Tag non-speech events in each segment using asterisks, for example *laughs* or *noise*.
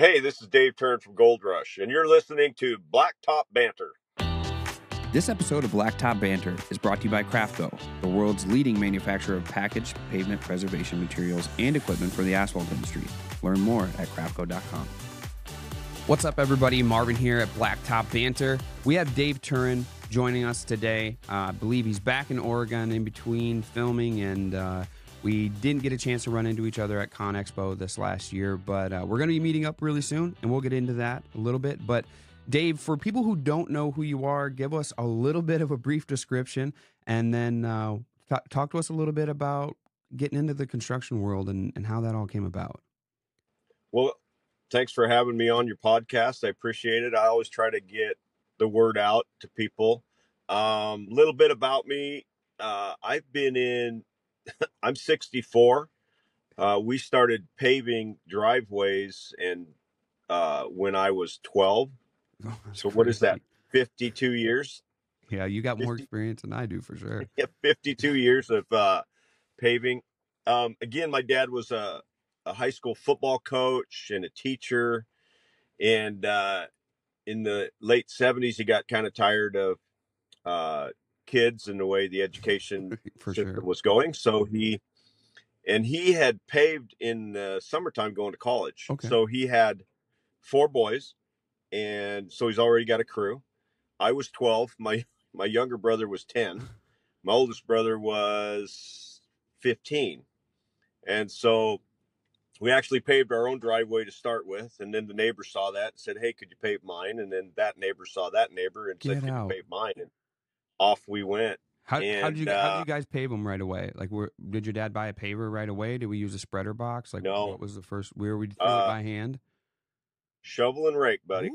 Hey, this is Dave Turin from Gold Rush, and you're listening to Blacktop Banter. This episode of Blacktop Banter is brought to you by Crafco, the world's leading manufacturer of packaged pavement preservation materials and equipment for the asphalt industry. Learn more at crafco.com. What's up, everybody? Marvin here at Blacktop Banter. We have Dave Turin joining us today. Uh, I believe he's back in Oregon in between filming, and uh, we didn't get a chance to run into each other at Con Expo this last year, but uh, we're going to be meeting up really soon, and we'll get into that a little bit. But Dave, for people who don't know who you are, give us a little bit of a brief description, and then uh, t- talk to us a little bit about getting into the construction world and, and how that all came about. Well, thanks for having me on your podcast. I appreciate it. I always try to get the word out to people. A um, little bit about me. Uh, I've been in, *laughs* I'm 64. Uh, we started paving driveways and uh, when I was 12. *laughs* Oh, so what is that? 52 years? Yeah, you got more experience than I do for sure. *laughs* Yeah, 52 years of uh, paving. Um, again, my dad was a, a high school football coach and a teacher. And uh, in the late 70s, he got kind of tired of uh, kids and the way the education *laughs* system sure. was going. So he, and he had paved in the summertime going to college. Okay. So he had four boys. And so he's already got a crew. I was 12. My, *laughs* my younger brother was 10. My oldest brother was 15. And so we actually paved our own driveway to start with. And then the neighbor saw that and said, Hey, could you pave mine? And then that neighbor saw that neighbor and Get said, Could you pave mine? And off we went. How, how did you And, how did uh, you guys pave them right away? Like, were, did your dad buy a paver right away? Did we use a spreader box? Like, No. what was the first? Where we Uh, by hand? Shovel and rake, buddy.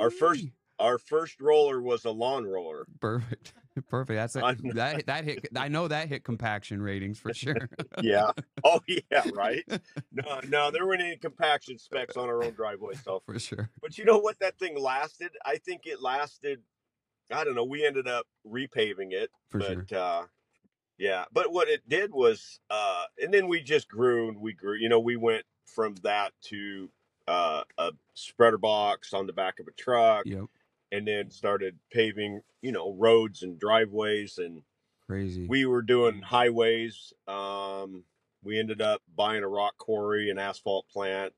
Our first-. Our first roller was a lawn roller. perfect, *laughs* perfect. That's a, that that hit. *laughs* I know that hit compaction ratings for sure. *laughs* Yeah. oh, yeah, right? No, no, there weren't any compaction specs on our own driveway. So, for sure. but you know what? That thing lasted. I think it lasted. I don't know. We ended up repaving it. For but sure. uh yeah but what it did was uh and then we just grew and we grew you know we went from that to uh a spreader box on the back of a truck Yep. and then started paving you know roads and driveways and Crazy. we were doing highways um we ended up buying a rock quarry an asphalt plant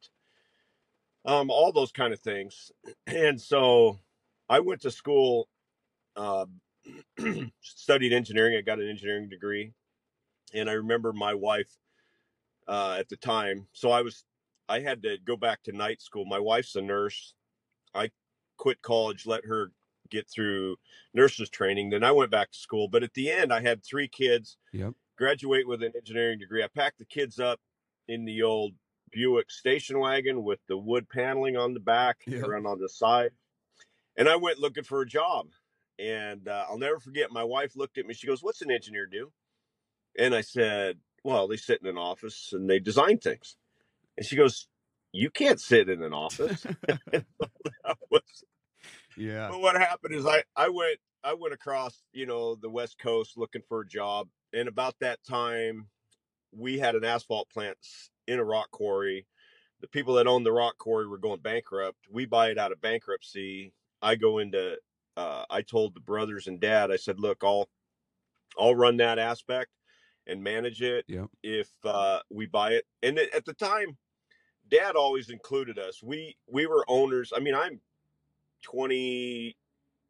um all those kind of things *clears throat* and so i went to school uh *clears throat* studied engineering i got an engineering degree and i remember my wife uh at the time so i was i had to go back to night school my wife's a nurse i quit college let her get through nurses training then i went back to school but at the end i had three kids Yep. graduate with an engineering degree. I packed the kids up in the old Buick station wagon with the wood paneling on the back around on the side. And I went looking for a job. And uh, I'll never forget, my wife looked at me. She goes, What's an engineer do? And I said, Well, they sit in an office and they design things. And she goes, You can't sit in an office. *laughs* *laughs* And so that was yeah. but what happened is I I went I went across you know the West Coast looking for a job, and about that time, we had an asphalt plant in a rock quarry. The people that owned the rock quarry were going bankrupt. We buy it out of bankruptcy. I go into uh, I told the brothers and dad I said, look, I'll I'll run that aspect and manage it if uh, we buy it. And at the time, dad always included us. We we were owners. I mean, I'm 20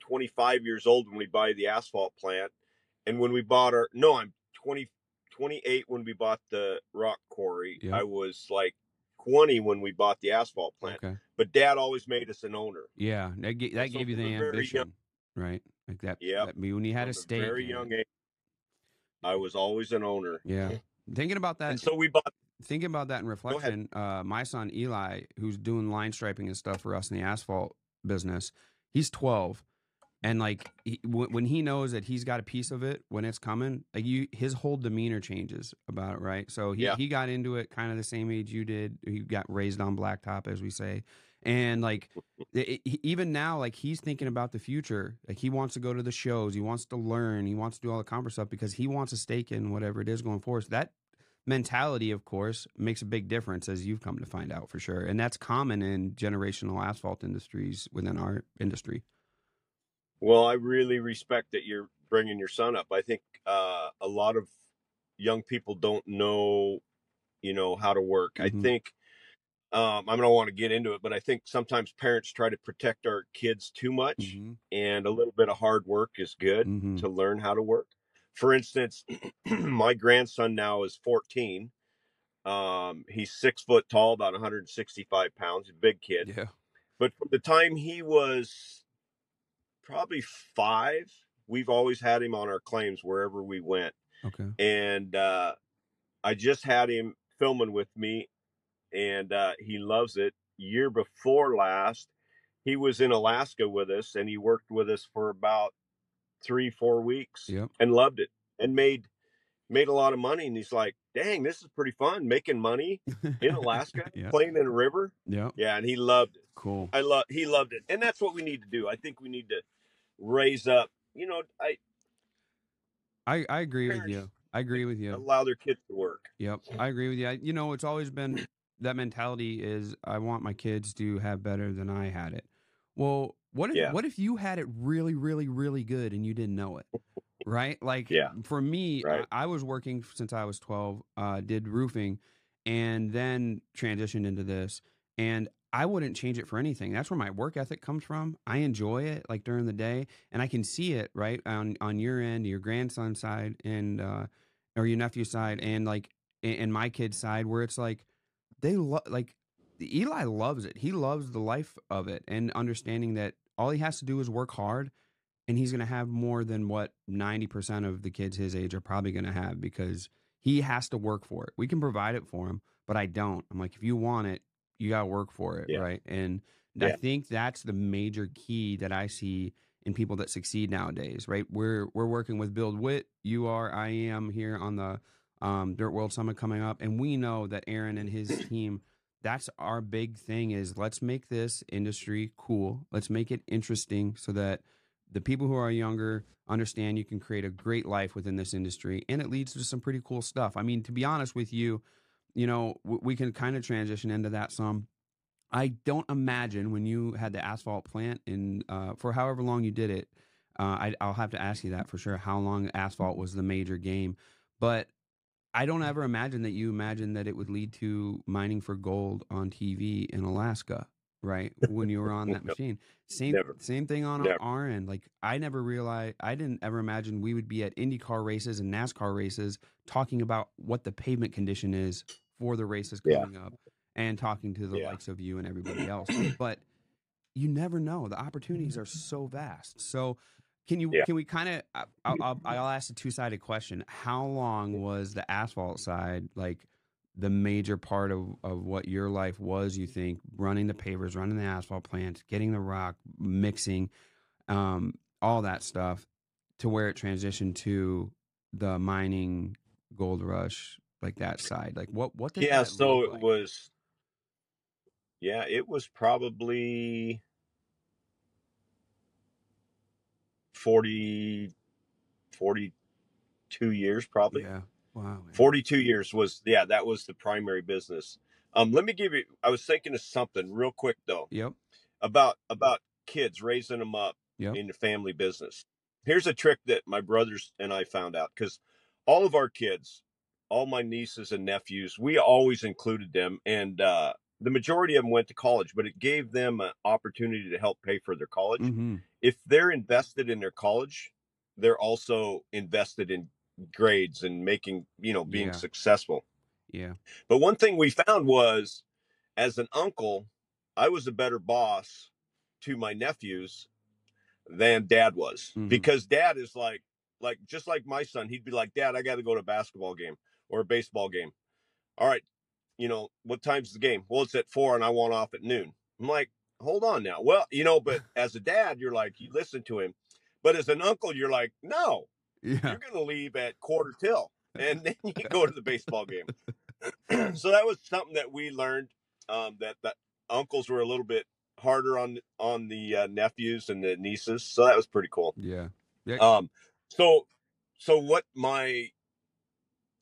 25 years old when we buy the asphalt plant and when we bought our no i'm 20 28 when we bought the rock quarry Yeah. i was like 20 when we bought the asphalt plant Okay. But dad always made us an owner Yeah. That, ga- that So gave you the ambition, young- right? Like that. Yeah. when you had a stake. very it. young age i was always an owner Yeah. *laughs* Thinking about that. and so we bought thinking about that in reflection, uh, my son Eli, who's doing line striping and stuff for us in the asphalt business, he's 12. And like he, w- when he knows that he's got a piece of it when it's coming, like you, his whole demeanor changes about it, right? So he, Yeah. he got into it kind of the same age you did. He got raised on blacktop, as we say, and like it, even now, like he's thinking about the future. Like he wants to go to the shows, he wants to learn, he wants to do all the conference stuff because he wants a stake in whatever it is going forward. So that mentality, of course, makes a big difference, as you've come to find out for sure, and that's common in generational asphalt industries within our industry. Well, I really respect that you're bringing your son up. I think uh, a lot of young people don't know, you know, how to work. Mhm. I think um, I don't want to get into it, but I think sometimes parents try to protect our kids too much, Mhm. and a little bit of hard work is good Mhm. to learn how to work. For instance, *clears throat* my grandson now is 14. Um, he's six foot tall, about 165 pounds, a big kid. Yeah. But from the time he was probably five, we've always had him on our claims wherever we went. Okay. And uh, I just had him filming with me, and uh, he loves it. Year before last, he was in Alaska with us, and he worked with us for about three, four weeks, Yep. and loved it, and made made a lot of money. And he's like, "Dang, this is pretty fun, making money in Alaska, *laughs* Yeah. playing in a river." Yeah, Yeah, and he loved it. Cool. I love he loved it, and that's what we need to do. I think we need to raise up. You know, I I, I agree with you. I agree with you. allow their kids to work. Yep, I agree with you. I, you know, it's always been that mentality is I want my kids to have better than I had it. Well, what if Yeah. what if you had it really, really, really good and you didn't know it? Right? Like Yeah. for me, Right. I, I was working since I was 12, uh, did roofing and then transitioned into this and I wouldn't change it for anything. That's where my work ethic comes from. I enjoy it like during the day and I can see it right on on your end, your grandson's side and uh or your nephew's side and like in, in my kid's side where it's like they love like Eli loves it. He loves the life of it and understanding that all he has to do is work hard and he's going to have more than what 90% of the kids his age are probably going to have because he has to work for it. We can provide it for him, but I don't. I'm like if you want it, you got to work for it, Yeah. right? And I think that's the major key that I see in people that succeed nowadays, right? We're we're working with BuildWitt. You are, I am here on the um, Dirt World Summit coming up, and we know that Aaron and his *clears throat* team. That's our big thing is let's make this industry cool. Let's make it interesting so that the people who are younger understand you can create a great life within this industry, and it leads to some pretty cool stuff. I mean, to be honest with you, you know, we can kind of transition into that some. I don't imagine when you had the asphalt plant in uh, for however long you did it. Uh, I, I'll have to ask you that for sure. How long asphalt was the major game? But I don't ever imagine that you imagine that it would lead to mining for gold on TV in Alaska, right? When you were on that No. *laughs* machine. Same Never. same thing on Never. our end. Like I never realized I didn't ever imagine we would be at IndyCar races and NASCAR races talking about what the pavement condition is for the races Yeah. coming up and talking to the Yeah. likes of you and everybody else. but you never know. The opportunities mm-hmm. are so vast. So can you Yeah. can we kind of uh, I'll, mm-hmm. I'll, I'll ask a two sided question. How long mm-hmm. was the asphalt side like the major part of, of what your life was? You think running the pavers, running the asphalt plants, getting the rock, mixing, um, all that stuff, to where it transitioned to the mining gold rush like that side. Like what what did yeah so it like? was yeah it was probably 40 42 years probably. Yeah. Wow man. 42 years was yeah that was the primary business. Um let me give you i was thinking of something real quick though. Yep. About about kids raising them up Yep. in the family business. Here's a trick that my brothers and i found out because all of our kids all my nieces and nephews we always included them and uh the majority of them went to college but it gave them an opportunity to help pay for their college. Hmm if they're invested in their college they're also invested in grades and making you know being Yeah. successful yeah but one thing we found was, as an uncle, I was a better boss to my nephews than dad was Mhm. because dad is like, like just like my son, he'd be like, Dad, I got to go to a basketball game or a baseball game. All right, you know what time's the game? Well, it's at four, and I want off at noon. I'm like, hold on now. Well, you know, but as a dad, you're like, you listen to him, but as an uncle, you're like, no, yeah you're going to leave at quarter till and then you go to the baseball game *laughs* *clears throat* so that was something that we learned um, that that uncles were a little bit harder on on the uh, nephews and the nieces so that was pretty cool yeah yeah um so so what my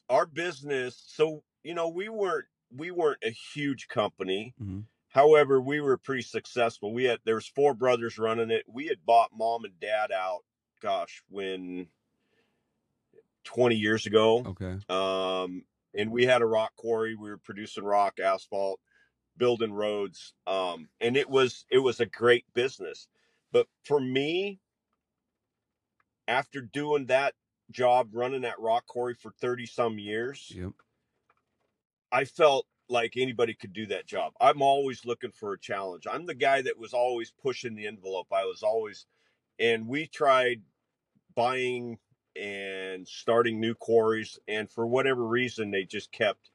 our business. So you know, we weren't we weren't a huge company. Mhm. However, we were pretty successful. We had there was four brothers running it. We had bought mom and dad out. Gosh, when twenty years ago, Okay. um, and we had a rock quarry. We were producing rock, asphalt, building roads, um, and it was it was a great business. But for me, after doing that job, running that rock quarry for thirty some years, Yep. I felt like anybody could do that job. I'm always looking for a challenge. I'm the guy that was always pushing the envelope. I was always, and we tried buying and starting new quarries, and for whatever reason, they just kept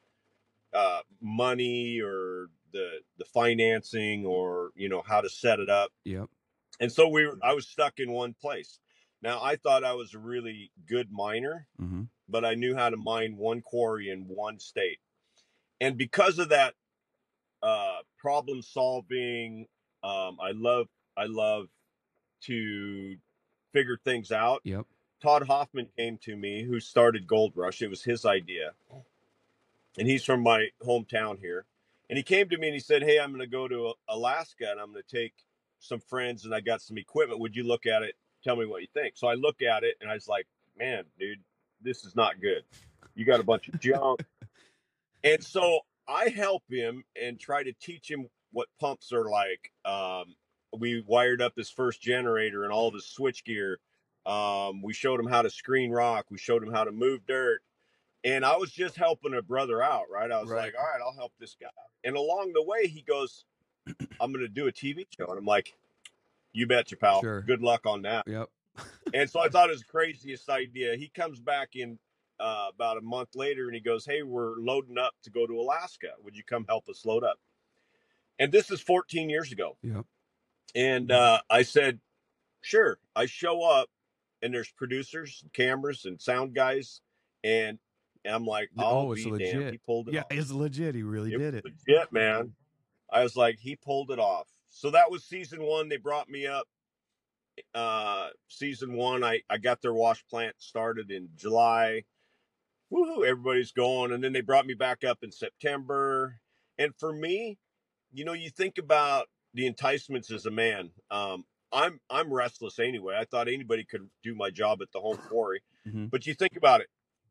uh, money or the the financing or you know how to set it up, Yep. and so we were, I was stuck in one place. Now I thought I was a really good miner, Mm-hmm. but I knew how to mine one quarry in one state. And because of that uh, problem solving, um, I love I love to figure things out. Yep. Todd Hoffman came to me, who started Gold Rush. It was his idea, and he's from my hometown here. And he came to me and he said, "Hey, I'm going to go to Alaska and I'm going to take some friends and I got some equipment. Would you look at it? Tell me what you think." So I look at it and I was like, "Man, dude, this is not good. You got a bunch of junk." And so I help him and try to teach him what pumps are like. Um, we wired up his first generator and all of his switch gear. Um, we showed him how to screen rock. We showed him how to move dirt. And I was just helping a brother out, right? I was Right. like, all right, I'll help this guy. And along the way, he goes, I'm going to do a TV show. And I'm like, you betcha, pal. Sure. Good luck on that. Yep. And so I thought it was the craziest idea. He comes back in uh, about a month later and he goes, Hey, we're loading up to go to Alaska. Would you come help us load up? And this is 14 years ago. Yep. And uh, I said, Sure. I show up and there's producers, cameras, and sound guys. And I'm like, Yeah, Oh, it's be damned. legit. He pulled it Yeah, off. it's legit. He really It did it. legit, man. I was like, he pulled it off. So that was season one. They brought me up. Uh, season one, I, I got their wash plant started in July. Woohoo, everybody's going. And then they brought me back up in September. And for me, you know, you think about the enticements as a man. Um, I'm I'm restless anyway. I thought anybody could do my job at the home quarry. Mhm. But you think about it,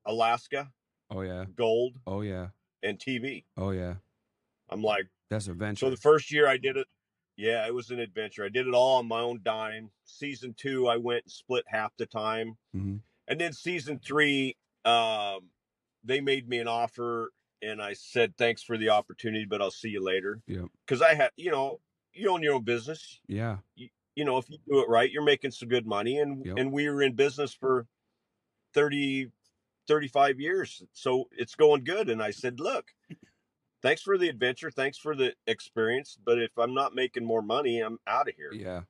Alaska, Oh yeah. gold, Oh yeah. and TV. Oh yeah. I'm like, That's adventure. so the first year I did it, yeah, it was an adventure. I did it all on my own dime. Season two, I went and split half the time, hmm and then season three, um, they made me an offer, and I said thanks for the opportunity, but I'll see you later. Yeah, Because I had, you know, you own your own business. Yeah. You know, if you do it right, you're making some good money, and Yep. and we were in business for 30, 35 years, so it's going good. And I said, look. Thanks for the adventure. Thanks for the experience. But if I'm not making more money, I'm out of here. Yeah.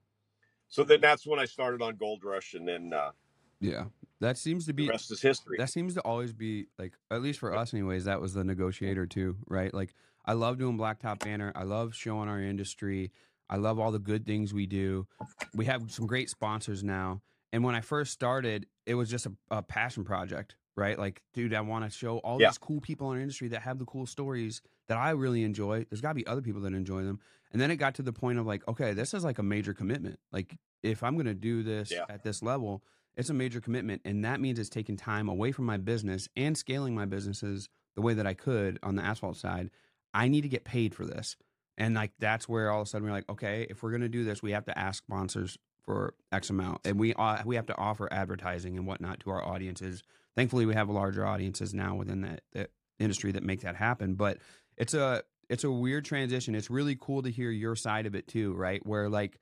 So then that's when I started on Gold Rush, and then uh, Yeah. That seems to the be rest is history. that seems to always be like at least for us anyways that was the negotiator too right? Like i love doing Blacktop Banter. I love showing our industry. I love all the good things we do. We have some great sponsors now. And when i first started it was just a, a passion project right? Like dude i want to show all Yeah. these cool people in our industry that have the cool stories that i really enjoy. There's got to be other people that enjoy them. And then it got to the point of like okay this is like a major commitment. Like if i'm going to do this Yeah. at this level it's a major commitment and that means it's taking time away from my business and scaling my businesses the way that i could on the asphalt side. I need to get paid for this. And like that's where all of a sudden we're like okay if we're going to do this we have to ask sponsors for x amount. And we uh, we have to offer advertising and whatnot to our audiences. Thankfully we have larger audiences now within that, that industry that make that happen. But it's a it's a weird transition. It's really cool to hear your side of it too right? Where like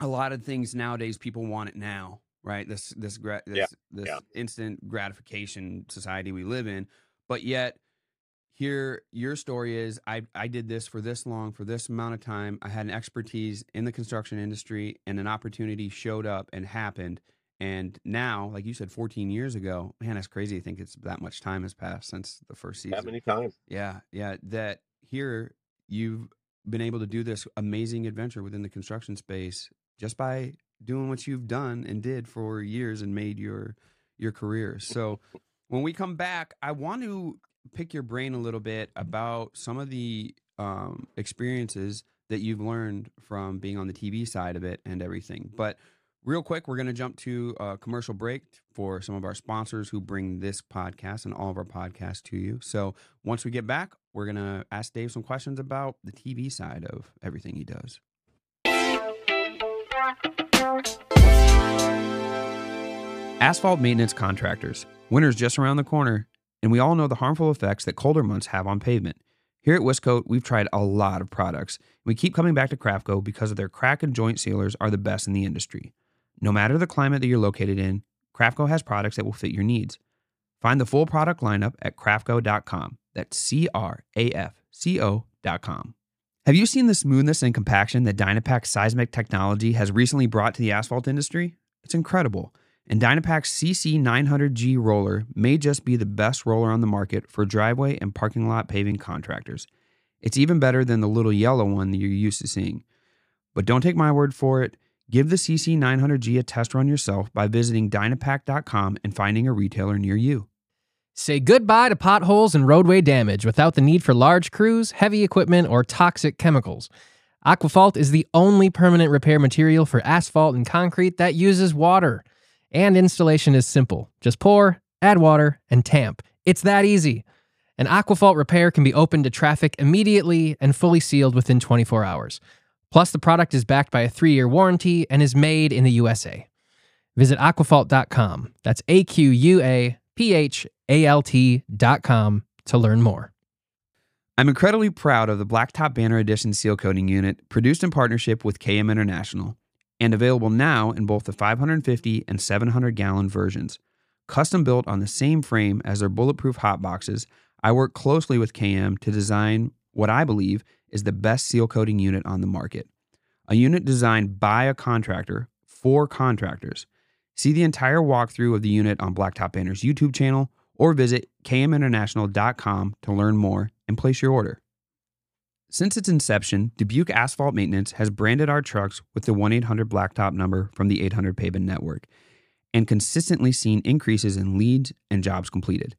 a lot of things nowadays people want it now right this this gra- this, Yeah, this yeah. instant gratification society we live in but yet here your story is I, I did this for this long for this amount of time i had an expertise in the construction industry and an opportunity showed up and happened and now like you said 14 years ago man that's crazy to think it's that much time has passed since the first season that many times. yeah, yeah. That here you've been able to do this amazing adventure within the construction space just by doing what you've done and did for years and made your your career. So When we come back, I want to pick your brain a little bit about some of the um, experiences that you've learned from being on the TV side of it and everything. But real quick, we're going to jump to a commercial break for some of our sponsors who bring this podcast and all of our podcasts to you. So once we get back, we're going to ask Dave some questions about the TV side of everything he does. Asphalt maintenance contractors. Winter's just around the corner, and we all know the harmful effects that colder months have on pavement. Here at Wiscoat, we've tried a lot of products. We keep coming back to Crafco because of their crack and joint sealers are the best in the industry. No matter the climate that you're located in, Crafco has products that will fit your needs. Find the full product lineup at crafco.com. That's C R A F C O.com. Have you seen the smoothness and compaction that Dynapac seismic technology has recently brought to the asphalt industry? It's incredible. And Dynapac's CC900G roller may just be the best roller on the market for driveway and parking lot paving contractors. It's even better than the little yellow one that you're used to seeing. But don't take my word for it. Give the CC900G a test run yourself by visiting Dynapac.com and finding a retailer near you. Say goodbye to potholes and roadway damage without the need for large crews, heavy equipment, or toxic chemicals. Aquaphalt is the only permanent repair material for asphalt and concrete that uses water. And installation is simple. Just pour, add water, and tamp. It's that easy. An Aquaphalt repair can be opened to traffic immediately and fully sealed within 24 hours. Plus, the product is backed by a three year warranty and is made in the USA. Visit aquaphalt.com. That's A Q U A P H A L T.com to learn more. I'm incredibly proud of the Blacktop Banter Edition seal coating unit produced in partnership with KM International and available now in both the 550 and 700 gallon versions. Custom built on the same frame as their bulletproof hot boxes, I work closely with KM to design what I believe is the best seal coating unit on the market. A unit designed by a contractor for contractors. See the entire walkthrough of the unit on Blacktop Banter's YouTube channel or visit kminternational.com to learn more and place your order. Since its inception, Dubuque Asphalt Maintenance has branded our trucks with the 1 800 Blacktop number from the 800 Pavement Network and consistently seen increases in leads and jobs completed.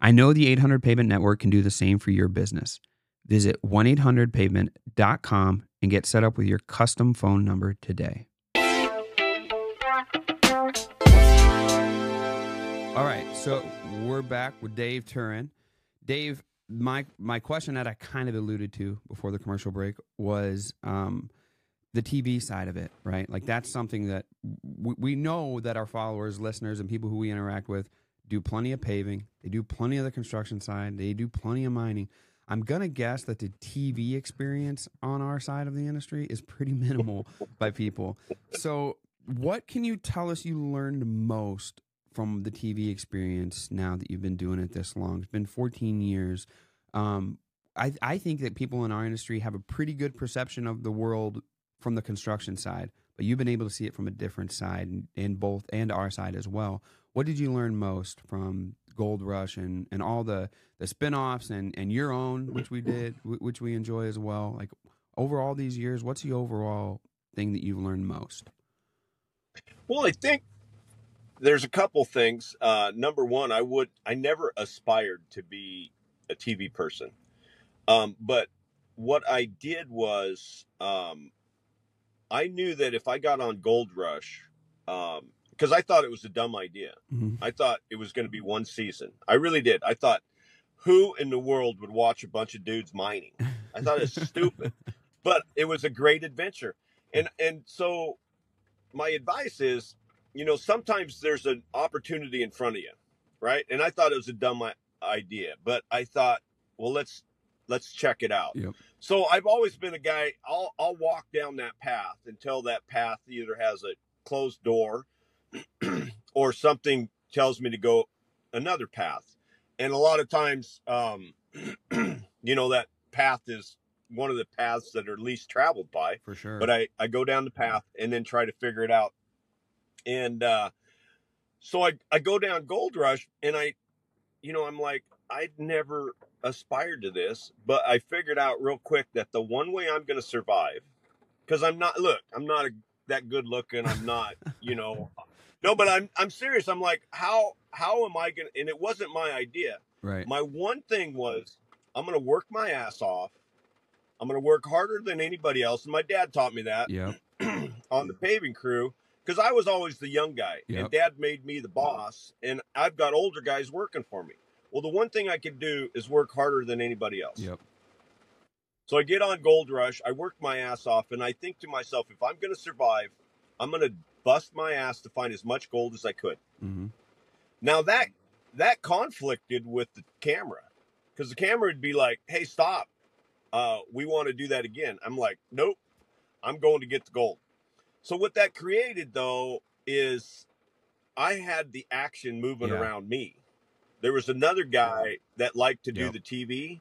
I know the 800 Pavement Network can do the same for your business. Visit 1 800pavement.com and get set up with your custom phone number today. All right, so we're back with Dave Turin. Dave, my my question that I kind of alluded to before the commercial break was um, the TV side of it, right? Like that's something that we, we know that our followers, listeners, and people who we interact with do plenty of paving. They do plenty of the construction side. They do plenty of mining. I'm gonna guess that the TV experience on our side of the industry is pretty *laughs* minimal by people. So, what can you tell us you learned most from the TV experience now that you've been doing it this long? It's been 14 years. Um, I, I think that people in our industry have a pretty good perception of the world from the construction side, but you've been able to see it from a different side in both and our side as well. What did you learn most from Gold Rush and, and all the, the spinoffs and, and your own, which we did, which we enjoy as well? Like over all these years, what's the overall thing that you've learned most? Well, I think there's a couple things. Uh, number one, I would I never aspired to be a TV person, um, but what I did was um, I knew that if I got on Gold Rush, because um, I thought it was a dumb idea. Mm-hmm. I thought it was going to be one season. I really did. I thought, who in the world would watch a bunch of dudes mining? I thought it's stupid, *laughs* but it was a great adventure. And and so my advice is you know, sometimes there's an opportunity in front of you, right? And I thought it was a dumb idea, but I thought, well, let's let's check it out. Yep. So I've always been a guy. I'll I'll walk down that path until that path either has a closed door *clears throat* or something tells me to go another path. And a lot of times, um, *clears throat* you know, that path is one of the paths that are least traveled by. For sure. But I, I go down the path and then try to figure it out and uh, so I, I go down Gold Rush and I, you know, I'm like, I'd never aspired to this, but I figured out real quick that the one way I'm going to survive, because I'm not, look, I'm not a, that good looking. I'm not, you know, *laughs* No, but I'm I'm serious. I'm like, how how am I gonna? And it wasn't my idea. Right. My one thing was, I'm gonna work my ass off. I'm gonna work harder than anybody else, and my dad taught me that Yep. *clears throat* on the paving crew because I was always the young guy, Yep. and Dad made me the boss, and I've got older guys working for me. Well, the one thing I could do is work harder than anybody else. Yep. So I get on Gold Rush, I work my ass off, and I think to myself, if I'm going to survive, I'm going to bust my ass to find as much gold as I could. hmm Now that that conflicted with the camera because the camera would be like, "Hey, stop! Uh, we want to do that again." I'm like, "Nope, I'm going to get the gold." So what that created though is I had the action moving Yeah. around me. There was another guy that liked to do Yep. the TV,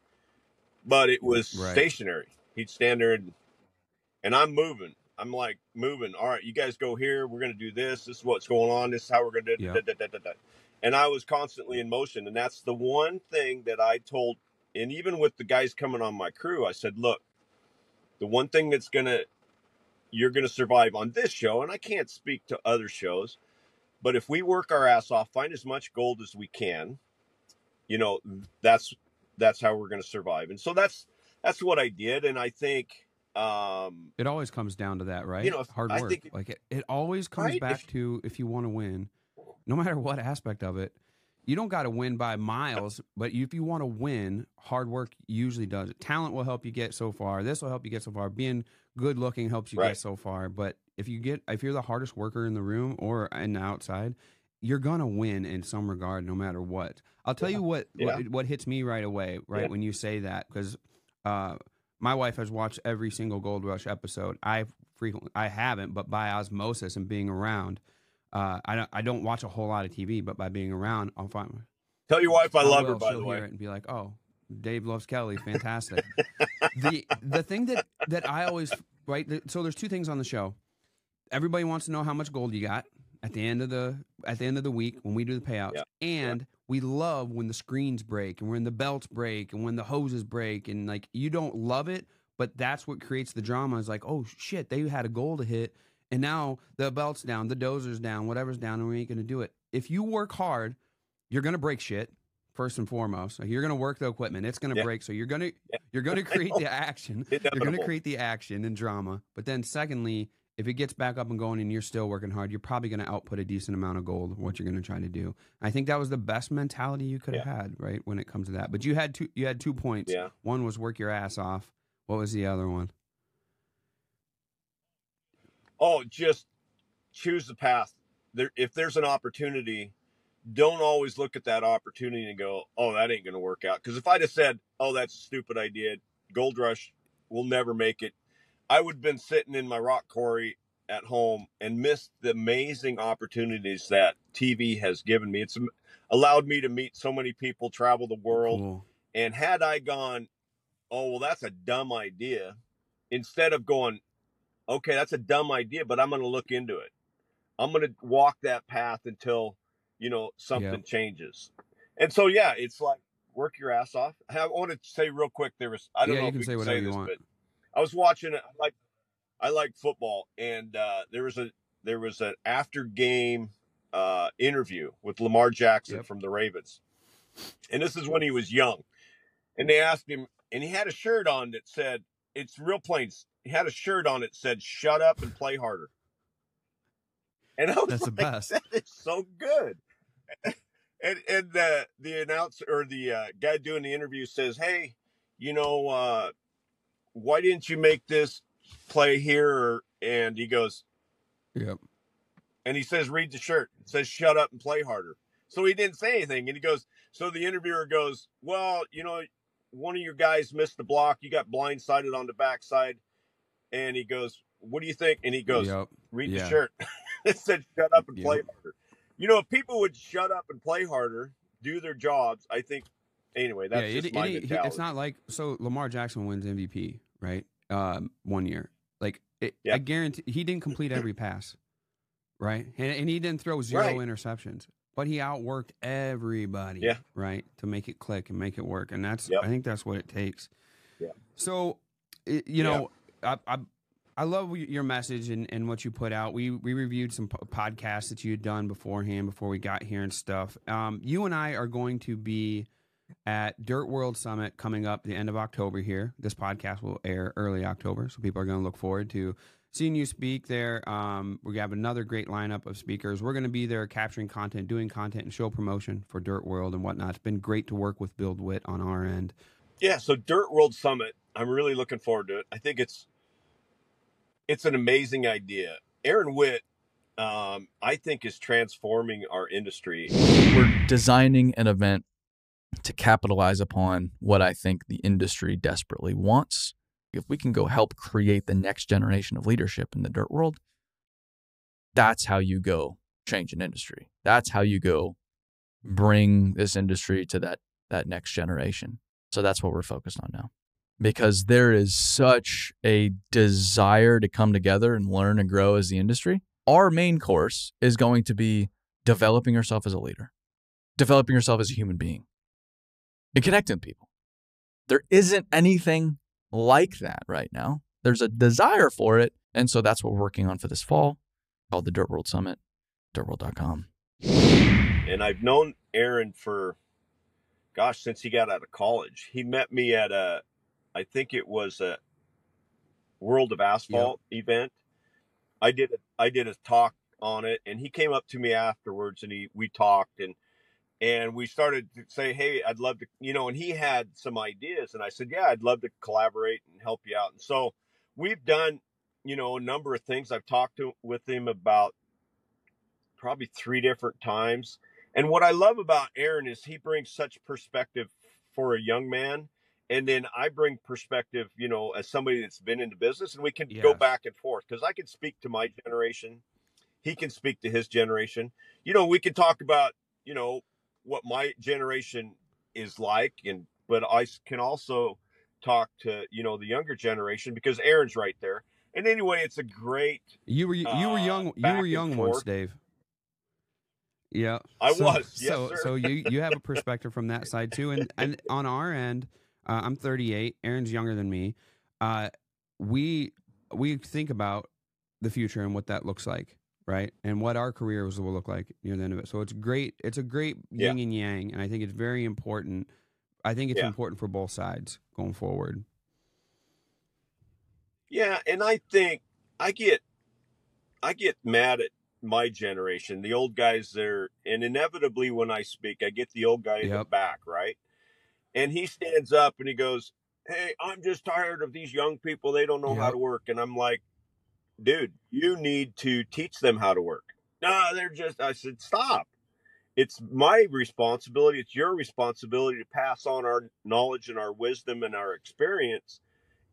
but it was Right. stationary. He'd stand there and and I'm moving. I'm like moving. All right, you guys go here. We're gonna do this. This is what's going on. This is how we're gonna do. Yeah. da, da, da, da, da. And I was constantly in motion, and that's the one thing that I told. And even with the guys coming on my crew, I said, "Look, the one thing that's gonna you're gonna survive on this show, and I can't speak to other shows, but if we work our ass off, find as much gold as we can, you know, that's that's how we're gonna survive. And so that's that's what I did, and I think." Um, It always comes down to that, right? You know, if- hard work. like it, it always comes Right? back If- to if you want to win, no matter what aspect of it. You don't got to win by miles, but if you want to win, hard work usually does it. Talent will help you get so far. This will help you get so far. Being good looking helps you Right. get so far. But if you get if you're the hardest worker in the room or in the outside, you're gonna win in some regard, no matter what. I'll tell you what Yeah. what, what hits me right away, right Yeah. when you say that, because uh, my wife has watched every single Gold Rush episode. I frequently I haven't, but by osmosis and being around, uh, I don't I don't watch a whole lot of TV, but by being around, I'll find tell your wife I love her, will, by she'll the hear way. it and be like, "Oh, Dave loves Kelly, *laughs* fantastic." the the thing that that I always right. So there's two things on the show. Everybody wants to know how much gold you got at the end of the at the end of the week when we do the payouts, Yeah. and we love when the screens break and when the belts break and when the hoses break and like you don't love it, but that's what creates the drama. Is like, oh shit, they had a goal to hit. And now the belt's down, the dozer's down, whatever's down, and we ain't gonna do it. If you work hard, you're gonna break shit first and foremost. Like, you're gonna work the equipment; it's gonna Yeah. break. So you're gonna Yeah. *laughs* you're gonna create the action. You're gonna create the action and drama. But then, secondly, if it gets back up and going and you're still working hard, you're probably gonna output a decent amount of gold. What you're gonna try to do. I think that was the best mentality you could have had, right? When it comes to that. But you had two. You had two points. Yeah. One was work your ass off. What was the other one? Oh, just choose the path. There, if there's an opportunity, don't always look at that opportunity and go, "Oh, that ain't going to work out." Because if I'd have said, "Oh, that's a stupid idea," Gold Rush will never make it. I would have been sitting in my rock quarry at home and missed the amazing opportunities that TV has given me. It's allowed me to meet so many people, travel the world, Cool. and had I gone, oh, well, that's a dumb idea, instead of going, okay, that's a dumb idea, but I'm going to look into it. I'm going to walk that path until, you know, something Yep. changes. And so, yeah, it's like work your ass off. I want to say real quick, there was, I don't Yeah, know you if can we say can whatever say you want. but I was watching it. I like, I like football. And uh, there was a, there was an after game uh, interview with Lamar Jackson Yep. from the Ravens. And this is when he was young and they asked him, and he had a shirt on that said, "It's real plain." He had a shirt on it said, "Shut up and play harder." And I was That's the like, best. That is so good. *laughs* And and the the announcer or the uh, guy doing the interview says, "Hey, you know, uh, why didn't you make this play here?" And he goes, Yep. and he says, "Read the shirt." It says, "Shut up and play harder." So he didn't say anything, and he goes. So the interviewer goes, "Well, you know, one of your guys missed the block. You got blindsided on the backside." And he goes, "What do you think?" And he goes, Yep. "Read Yeah. the shirt." *laughs* it said, "Shut up and play harder." You know, if people would shut up and play harder, do their jobs, I think. Anyway, that's yeah, just it- my it- mentality. it's not like so. Lamar Jackson wins MVP, right? Um, one year, like it, Yeah. I guarantee he didn't complete every *clears throat* pass, right? And, and he didn't throw zero Right. interceptions, but he outworked everybody, Yeah. right, to make it click and make it work. And that's Yep. I think that's what it takes. Yeah. So, you know, I, I love your message and, and what you put out. We we reviewed some podcasts that you had done beforehand before we got here and stuff. Um, you and I are going to be at Dirt World Summit coming up the end of October here. This podcast will air early October, so people are going to look forward to seeing you speak there. Um, we have another great lineup of speakers. We're going to be there capturing content, doing content, and show promotion for Dirt World and whatnot. It's been great to work with BuildWitt on our end. Yeah, so Dirt World Summit, I'm really looking forward to it. I think it's it's an amazing idea. Aaron Witt, um, I think, is transforming our industry. We're designing an event to capitalize upon what I think the industry desperately wants. If we can go help create the next generation of leadership in the dirt world, that's how you go change an industry. That's how you go bring this industry to that that next generation. So that's what we're focused on now. Because there is such a desire to come together and learn and grow as the industry. Our main course is going to be developing yourself as a leader, developing yourself as a human being, and connecting with people. There isn't anything like that right now. There's a desire for it. And so that's what we're working on for this fall called the Dirt World Summit, dirtworld.com. And I've known Aaron for, gosh, since he got out of college. He met me at a, I think it was a World of Asphalt event. I did a, I did a talk on it, and he came up to me afterwards, and he we talked, and and we started to say, "Hey, I'd love to," you know. And he had some ideas, and I said, "Yeah, I'd love to collaborate and help you out." And so we've done, you know, a number of things. I've talked to with him about probably three different times. And what I love about Aaron is he brings such perspective for a young man. And then I bring perspective, you know, as somebody that's been into business, and we can yes. go back and forth because I can speak to my generation. He can speak to his generation. You know, we can talk about, you know, what my generation is like and but I can also talk to you know the younger generation because Aaron's right there. And anyway, it's a great. You were you uh, were young you were young once, Dave. Yeah, I so, was. Yes, so sir. so you you have a *laughs* perspective from that side too, and and on our end, uh, I'm 38. Aaron's younger than me. Uh, we we think about the future and what that looks like right? And what our careers will look like near the end of it. So it's great. It's a great yin yeah. and yang, and I think it's very important. I think it's yeah. important for both sides going forward. Yeah, and I think I get I get mad at my generation, the old guys there, and inevitably when I speak, I get the old guy in the back, right? And he stands up and he goes, Hey, I'm just tired of these young people. They don't know yep. how to work. And I'm like, dude, you need to teach them how to work. No, they're just, I said, stop. It's my responsibility. It's your responsibility to pass on our knowledge and our wisdom and our experience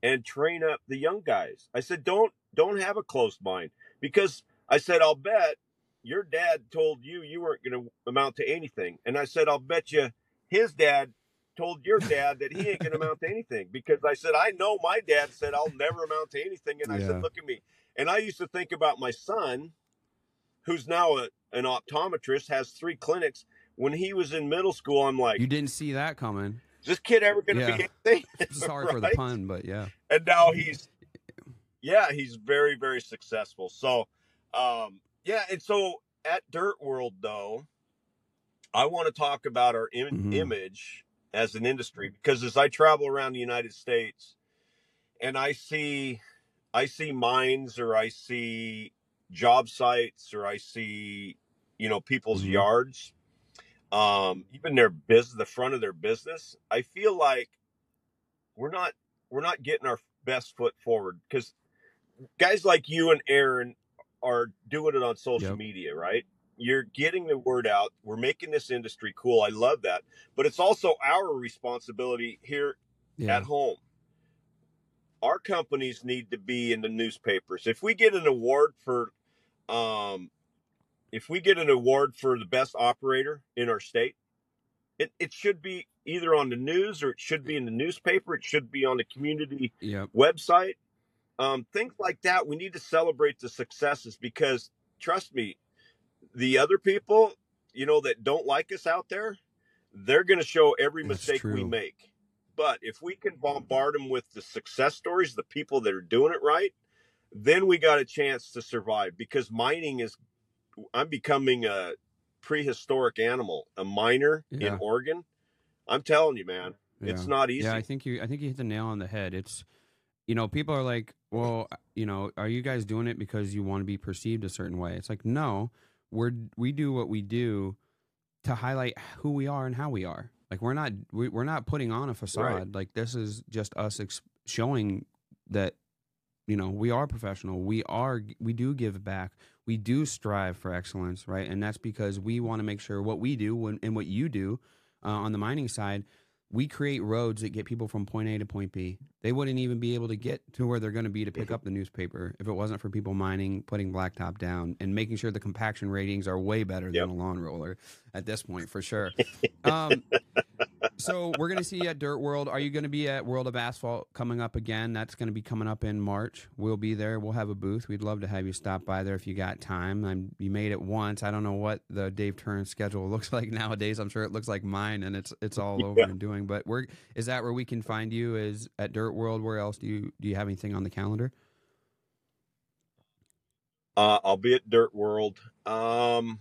and train up the young guys. I said, don't, don't have a closed mind because I said, I'll bet your dad told you you weren't going to amount to anything. And I said, I'll bet you his dad told your dad that he ain't going to amount to anything because I said, I know my dad said I'll never amount to anything. And I yeah. said, look at me. And I used to think about my son, who's now a, an optometrist, has three clinics. When he was in middle school, I'm like, you didn't see that coming. Is this kid ever going to yeah. be anything? *laughs* Sorry right? for the *laughs* pun, but yeah. And now he's, yeah, he's very, very successful. So, um, yeah. And so at Dirt World, though, I want to talk about our Im- mm-hmm. image as an industry because as I travel around the United States and I see I see mines or I see job sites or I see, you know, people's mm-hmm. yards, um, even their business, the front of their business. I feel like we're not we're not getting our best foot forward because guys like you and Aaron are doing it on social yep. media, right? You're getting the word out. We're making this industry cool. I love that. But it's also our responsibility here yeah. at home our companies need to be in the newspapers. If we get an award for, um, if we get an award for the best operator in our state, it, it should be either on the news or it should be in the newspaper. It should be on the community yep. website. Um, things like that. We need to celebrate the successes because trust me, the other people, you know, that don't like us out there, they're going to show every mistake we make. But if we can bombard them with the success stories, the people that are doing it right, then we got a chance to survive because mining is i'm becoming a prehistoric animal a miner Yeah. in oregon i'm telling you man it's not easy Yeah, I think you I think you hit the nail on the head. It's you know, people are like, "Well, you know, are you guys doing it because you want to be perceived a certain way?" It's like, "No, we're we do what we do to highlight who we are and how we are. Like we're not we, we're not putting on a facade. Like this is just us ex- showing that you know, we are professional. We are we do give back. We do strive for excellence, right? And that's because we want to make sure what we do when, and what you do uh, on the mining side we create roads that get people from point A to point B. They wouldn't even be able to get to where they're going to be to pick mm-hmm. up the newspaper if it wasn't for people mining, putting blacktop down, and making sure the compaction ratings are way better Yep. than a lawn roller at this point, for sure. *laughs* um, so we're going to see you at Dirt World. Are you going to be at World of Asphalt coming up again? That's going to be coming up in March. We'll be there. We'll have a booth. We'd love to have you stop by there if you got time. I'm, you made it once. I don't know what the Dave Turin schedule *laughs* looks like nowadays. I'm sure it looks like mine, and it's it's all over Yeah. and doing. But we're is that where we can find you? Is at Dirt World? Where else do you do you have anything on the calendar? Uh, I'll be at Dirt World. Um,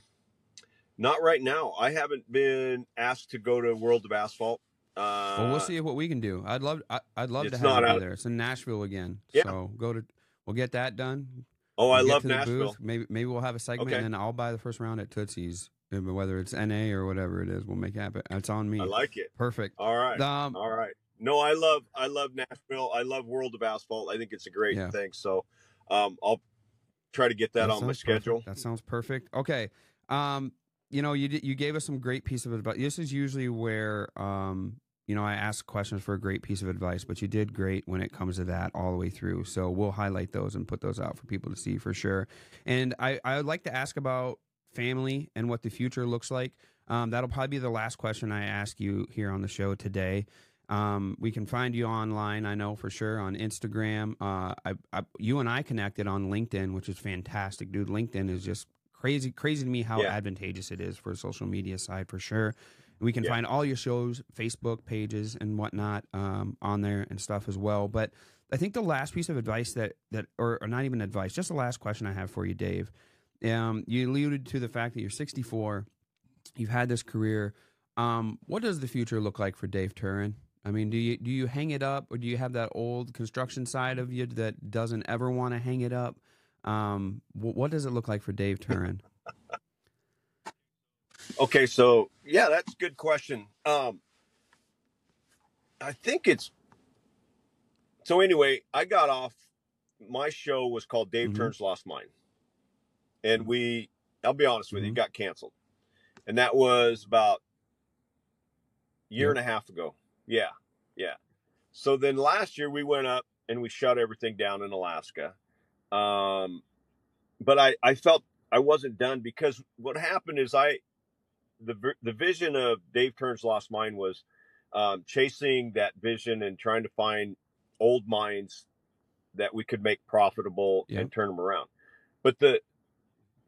not right now. I haven't been asked to go to World of Asphalt. Uh, well, we'll see what we can do. I'd love I, I'd love to have you out- there. It's in Nashville again. Yeah. So go to we'll get that done. Oh, I We'll get love Nashville. booth. Maybe maybe we'll have a segment, Okay. and then I'll buy the first round at Tootsie's, Uh, whether it's NA or whatever it is. We'll make it happen. It's on me. I like it. Perfect. All right. Um, All right. No, I love I love Nashville. I love World of Asphalt. I think it's a great Yeah. thing. So, um, I'll try to get that, on my sounds perfect. schedule. That sounds perfect. Okay. Um, you know, you you gave us some great piece of advice. This is usually where um, you know, I ask questions for a great piece of advice, but you did great when it comes to that all the way through. So we'll highlight those and put those out for people to see for sure. And I I would like to ask about family and what the future looks like. Um, that'll probably be the last question I ask you here on the show today. Um, we can find you online, I know for sure, on Instagram. Uh, I, I, you and I connected on LinkedIn, which is fantastic, dude. LinkedIn is just crazy, crazy to me how Yeah. advantageous it is for a social media side for sure. We can Yeah. find all your shows, Facebook pages, and whatnot um, on there and stuff as well. But I think the last piece of advice that that, or, or not even advice, just the last question I have for you, Dave. Um, you alluded to the fact that you're 64, you've had this career. Um, what does the future look like for Dave Turin? I mean, do you do you hang it up, or do you have that old construction side of you that doesn't ever want to hang it up? Um, wh- what does it look like for Dave Turin? Okay, so yeah, that's a good question. Um, I think it's so. Anyway, I got off. My show was called Dave Mhm. Turin's Lost Mine, and we. I'll be honest with you, Mhm. it got canceled, and that was about a year and a half ago. Yeah, yeah. So then last year we went up and we shut everything down in Alaska. Um, but I I felt I wasn't done because what happened is I the the vision of Dave Turin's Lost Mine was um, chasing that vision and trying to find old mines that we could make profitable Yeah. and turn them around. But the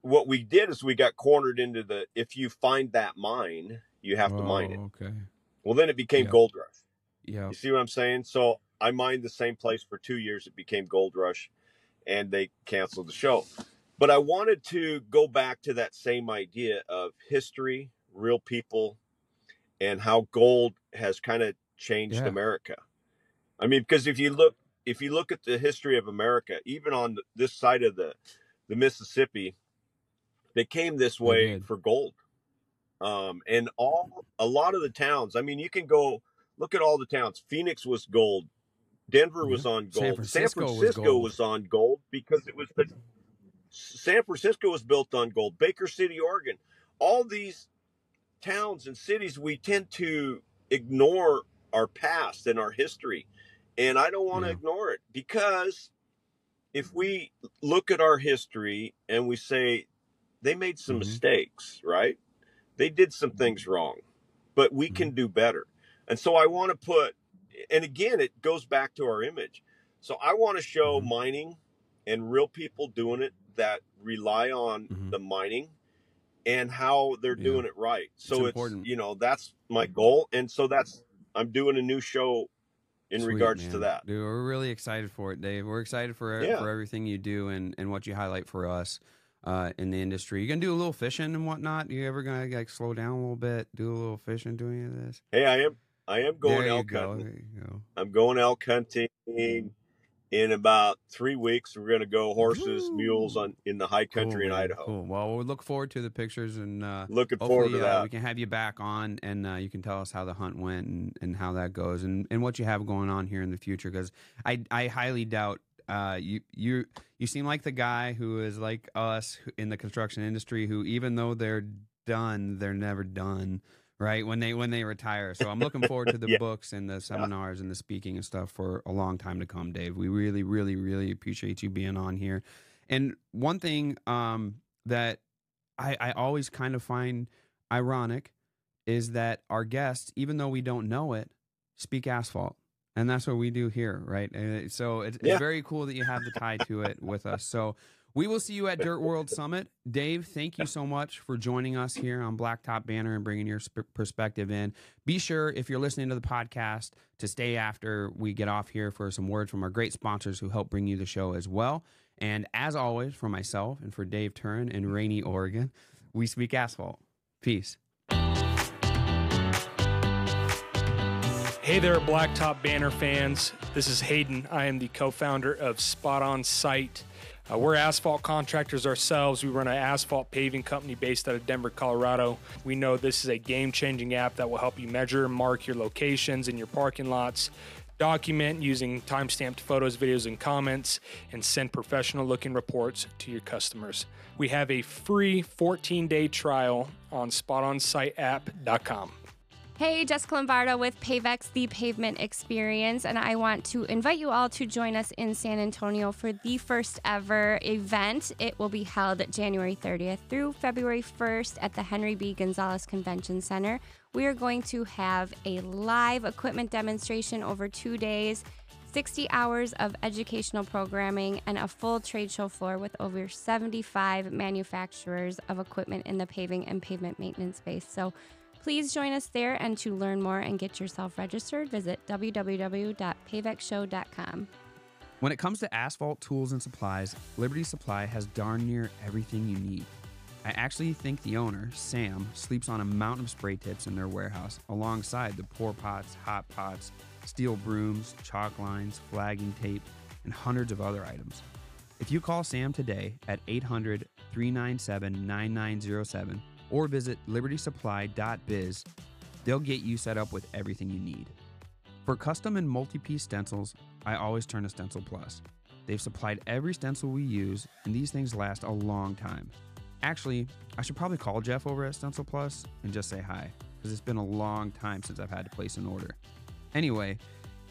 what we did is we got cornered into the if you find that mine, you have to mine it. Oh, Okay. Well, then it became Yeah. Gold Rush. Yeah. You see what I'm saying? So I mined the same place for two years. It became Gold Rush, and they canceled the show. But I wanted to go back to that same idea of history, real people, and how gold has kind of changed Yeah. America. I mean, because if you look, if you look at the history of America, even on this side of the the Mississippi, they came this way for gold. Um, and all a lot of the towns. I mean, you can go look at all the towns. Phoenix was gold. Denver was on San gold. Francisco was Francisco gold. was on gold because it was the San Francisco was built on gold. Baker City, Oregon. All these towns and cities, we tend to ignore our past and our history. And I don't want to Yeah. ignore it because if we look at our history and we say they made some Mhm. mistakes, right? They did some things wrong, but we can do better. And so I want to put, and again, it goes back to our image. So I want to show Mhm. mining and real people doing it that rely on Mhm. the mining and how they're Yeah. doing it right. So it's, important. you know, that's my goal. And so that's, I'm doing a new show in Sweet, regards to that. Dude, we're really excited for it, Dave. We're excited for Yeah. for everything you do and, and what you highlight for us uh, in the industry. You gonna do a little fishing and whatnot? You ever gonna like slow down a little bit, do a little fishing, do any of this? Hey, I am I am going elk go. hunting. Go. I'm going elk hunting in about three weeks. We're going to go horses, Ooh. mules on in the high country Cool, in. Idaho. Cool. Well, we'll look forward to the pictures and uh, Looking forward to uh, that. we can have you back on and uh, you can tell us how the hunt went and, and how that goes and, and what you have going on here in the future because I, I highly doubt uh, you you you seem like the guy who is like us in the construction industry who even though they're done they're never done right when they when they retire so i'm looking forward to *laughs* the Yeah. books and the seminars and the speaking and stuff for a long time to come dave we really really really appreciate you being on here and one thing um, that I, I always kind of find ironic is that our guests, even though we don't know it, speak asphalt. And that's what we do here, right? Uh, So it's, Yeah. it's very cool that you have the tie to it with us. So we will see you at Dirt World Summit. Dave, thank you so much for joining us here on Blacktop Banter and bringing your sp- perspective in. Be sure, if you're listening to the podcast, to stay after we get off here for some words from our great sponsors who help bring you the show as well. And as always, for myself and for Dave Turin in Rainy, Oregon, we speak asphalt. Peace. Hey there, Blacktop Banter fans. This is Hayden. I am the co founder of Spot On Site. Uh, we're asphalt contractors ourselves. We run an asphalt paving company based out of Denver, Colorado. We know this is a game changing app that will help you measure and mark your locations and your parking lots, document using timestamped photos, videos, and comments, and send professional looking reports to your customers. We have a free 14 day trial on spotonsiteapp.com. Hey, Jessica Lombardo with Pavex, the pavement experience, and I want to invite you all to join us in San Antonio for the first ever event. It will be held January 30th through February 1st at the Henry B. Gonzalez Convention Center. We are going to have a live equipment demonstration over two days. 60 hours of educational programming and a full trade show floor with over 75 manufacturers of equipment in the paving and pavement maintenance space. So please join us there and to learn more and get yourself registered, visit www.pavexshow.com. When it comes to asphalt tools and supplies, Liberty Supply has darn near everything you need. I actually think the owner, Sam, sleeps on a mountain of spray tips in their warehouse alongside the pour pots, hot pots, steel brooms, chalk lines, flagging tape, and hundreds of other items. If you call Sam today at 800 397 9907 or visit libertysupply.biz, they'll get you set up with everything you need. For custom and multi piece stencils, I always turn to Stencil Plus. They've supplied every stencil we use, and these things last a long time. Actually, I should probably call Jeff over at Stencil Plus and just say hi, because it's been a long time since I've had to place an order. Anyway,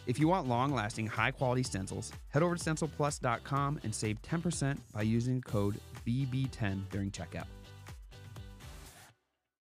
if you want long lasting, high quality stencils, head over to stencilplus.com and save 10% by using code BB10 during checkout.